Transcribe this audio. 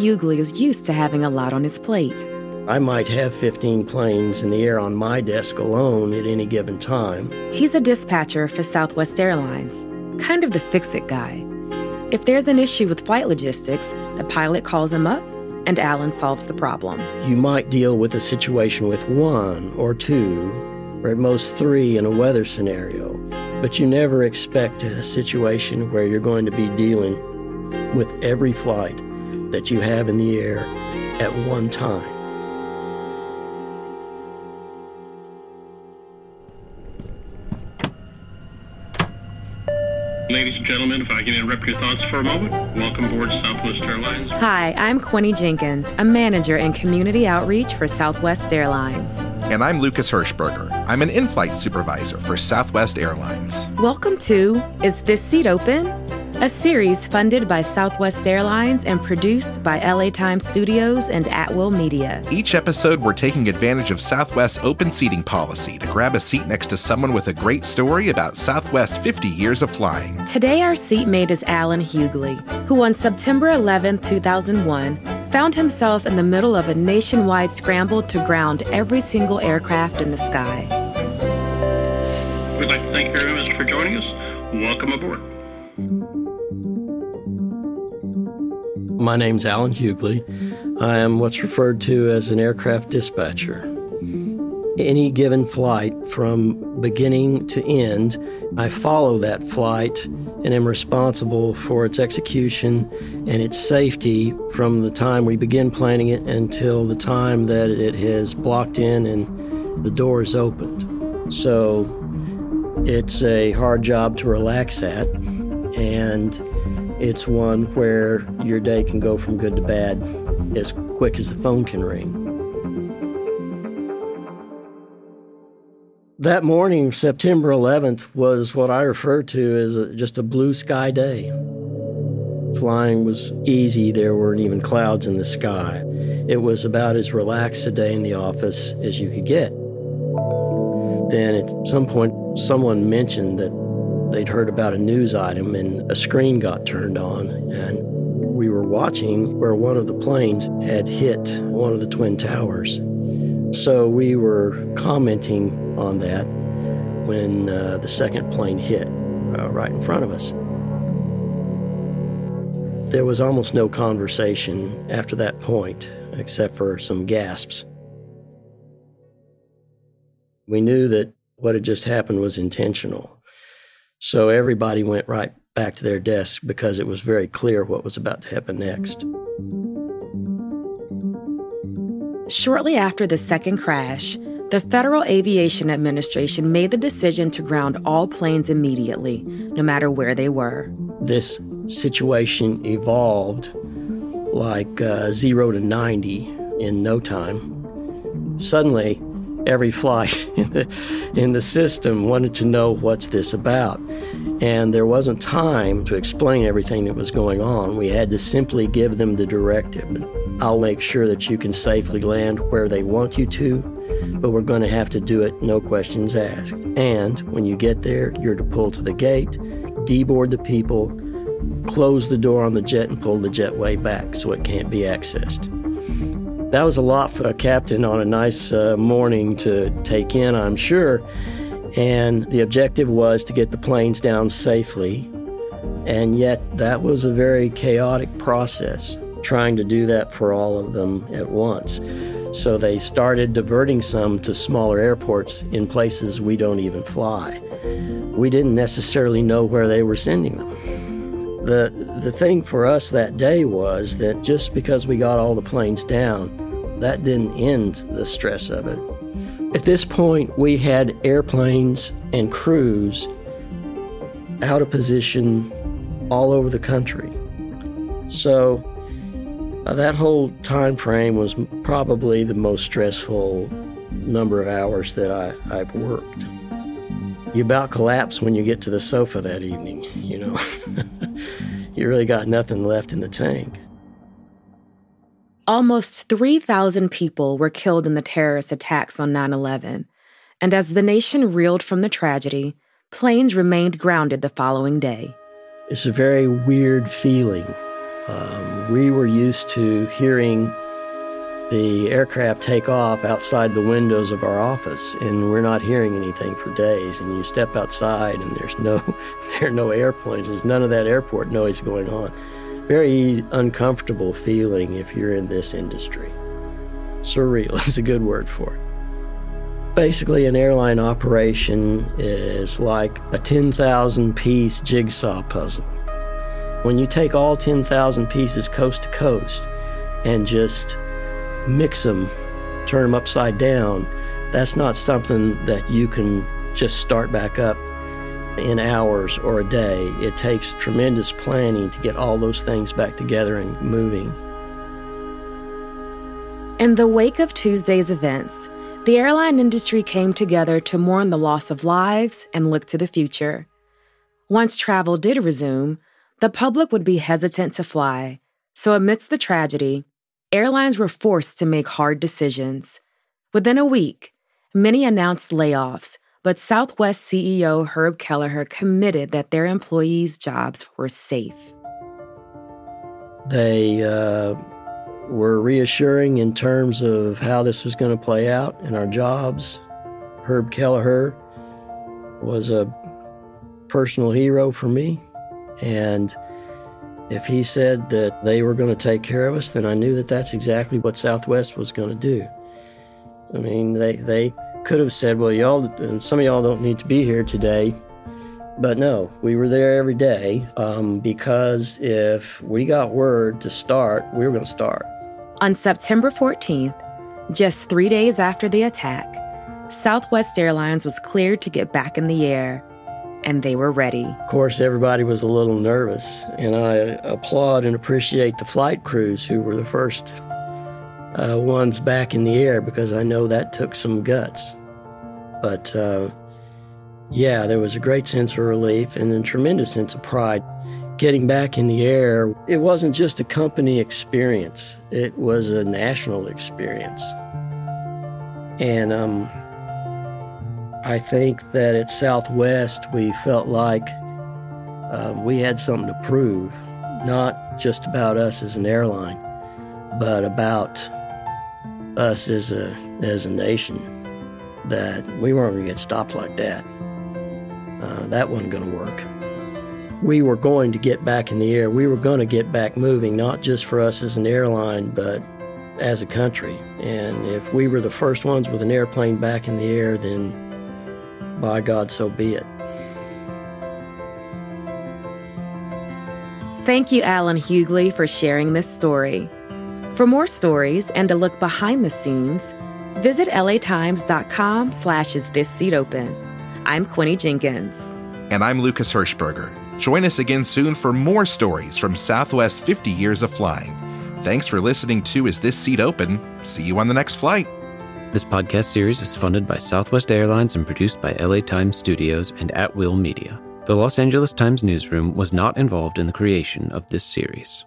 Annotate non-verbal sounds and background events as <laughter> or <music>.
Hughley is used to having a lot on his plate. I might have 15 planes in the air on my desk alone at any given time. He's a dispatcher for Southwest Airlines, kind of the fix it guy. If there's an issue with flight logistics, the pilot calls him up and Alan solves the problem. You might deal with a situation with one or two, or at most three in a weather scenario, but you never expect a situation where you're going to be dealing with every flight that you have in the air at one time. Ladies and gentlemen, if I can interrupt your thoughts for a moment, welcome aboard Southwest Airlines. Hi, I'm Quinny Jenkins, a manager in community outreach for Southwest Airlines. And I'm Lucas Hirschberger. I'm an in flight supervisor for Southwest Airlines. Welcome to Is This Seat Open? A series funded by Southwest Airlines and produced by LA Times Studios and At Will Media. Each episode, we're taking advantage of Southwest's open seating policy to grab a seat next to someone with a great story about Southwest's 50 years of flying. Today, our seatmate is Alan Hughley, who on September 11, 2001, found himself in the middle of a nationwide scramble to ground every single aircraft in the sky. We'd like to thank you very for joining us. Welcome aboard. My name's Alan Hughley. I am what's referred to as an aircraft dispatcher. Any given flight from beginning to end, I follow that flight and am responsible for its execution and its safety from the time we begin planning it until the time that it has blocked in and the door is opened. So it's a hard job to relax at, and it's one where your day can go from good to bad as quick as the phone can ring. That morning, September 11th, was what I refer to as a, just a blue sky day. Flying was easy, there weren't even clouds in the sky. It was about as relaxed a day in the office as you could get. Then at some point, someone mentioned that they'd heard about a news item and a screen got turned on and we were watching where one of the planes had hit one of the twin towers. So we were commenting on that when uh, the second plane hit uh, right in front of us. There was almost no conversation after that point, except for some gasps. We knew that what had just happened was intentional. So everybody went right back to their desk because it was very clear what was about to happen next. Shortly after the second crash, the Federal Aviation Administration made the decision to ground all planes immediately, no matter where they were. This situation evolved like uh, zero to 90 in no time. Suddenly, every flight <laughs> in the, in the system wanted to know what's this about. And there wasn't time to explain everything that was going on. We had to simply give them the directive. I'll make sure that you can safely land where they want you to, but we're going to have to do it no questions asked. And when you get there, you're to pull to the gate, deboard the people, close the door on the jet, and pull the jetway back so it can't be accessed. That was a lot for a captain on a nice uh, morning to take in, I'm sure. And the objective was to get the planes down safely. And yet, that was a very chaotic process, trying to do that for all of them at once. So they started diverting some to smaller airports in places we don't even fly. We didn't necessarily know where they were sending them. The, the thing for us that day was that just because we got all the planes down, that didn't end the stress of it. At this point, we had airplanes and crews out of position all over the country. So uh, that whole time frame was probably the most stressful number of hours that I, I've worked. You about collapse when you get to the sofa that evening, you know. <laughs> you really got nothing left in the tank. Almost 3,000 people were killed in the terrorist attacks on 9 11. And as the nation reeled from the tragedy, planes remained grounded the following day. It's a very weird feeling Um, we were used to hearing the aircraft take off outside the windows of our office, and we're not hearing anything for days. And you step outside, and there's no <laughs> there are no airplanes. There's none of that airport noise going on. Very uncomfortable feeling if you're in this industry. Surreal <laughs> is a good word for it. Basically, an airline operation is like a 10,000 piece jigsaw puzzle. When you take all 10,000 pieces coast to coast and just mix them, turn them upside down, that's not something that you can just start back up in hours or a day. It takes tremendous planning to get all those things back together and moving. In the wake of Tuesday's events, the airline industry came together to mourn the loss of lives and look to the future. Once travel did resume, the public would be hesitant to fly. So, amidst the tragedy, airlines were forced to make hard decisions. Within a week, many announced layoffs, but Southwest CEO Herb Kelleher committed that their employees' jobs were safe. They uh, were reassuring in terms of how this was going to play out in our jobs. Herb Kelleher was a personal hero for me. And if he said that they were going to take care of us, then I knew that that's exactly what Southwest was going to do. I mean, they, they could have said, well, y'all, some of y'all don't need to be here today. But no, we were there every day um, because if we got word to start, we were going to start. On September 14th, just three days after the attack, Southwest Airlines was cleared to get back in the air, and they were ready. Of course, everybody was a little nervous, and I applaud and appreciate the flight crews who were the first uh, ones back in the air because I know that took some guts. But uh, yeah, there was a great sense of relief and a tremendous sense of pride getting back in the air, it wasn't just a company experience, it was a national experience. And um, I think that at Southwest, we felt like um, we had something to prove, not just about us as an airline, but about us as a, as a nation, that we weren't going to get stopped like that. Uh, that wasn't going to work we were going to get back in the air. We were going to get back moving, not just for us as an airline, but as a country. And if we were the first ones with an airplane back in the air, then by God, so be it. Thank you, Alan Hughley, for sharing this story. For more stories and a look behind the scenes, visit latimes.com slash is this seat open. I'm Quinny Jenkins. And I'm Lucas Hirschberger. Join us again soon for more stories from Southwest's 50 years of flying. Thanks for listening to Is This Seat Open? See you on the next flight. This podcast series is funded by Southwest Airlines and produced by LA Times Studios and At Will Media. The Los Angeles Times newsroom was not involved in the creation of this series.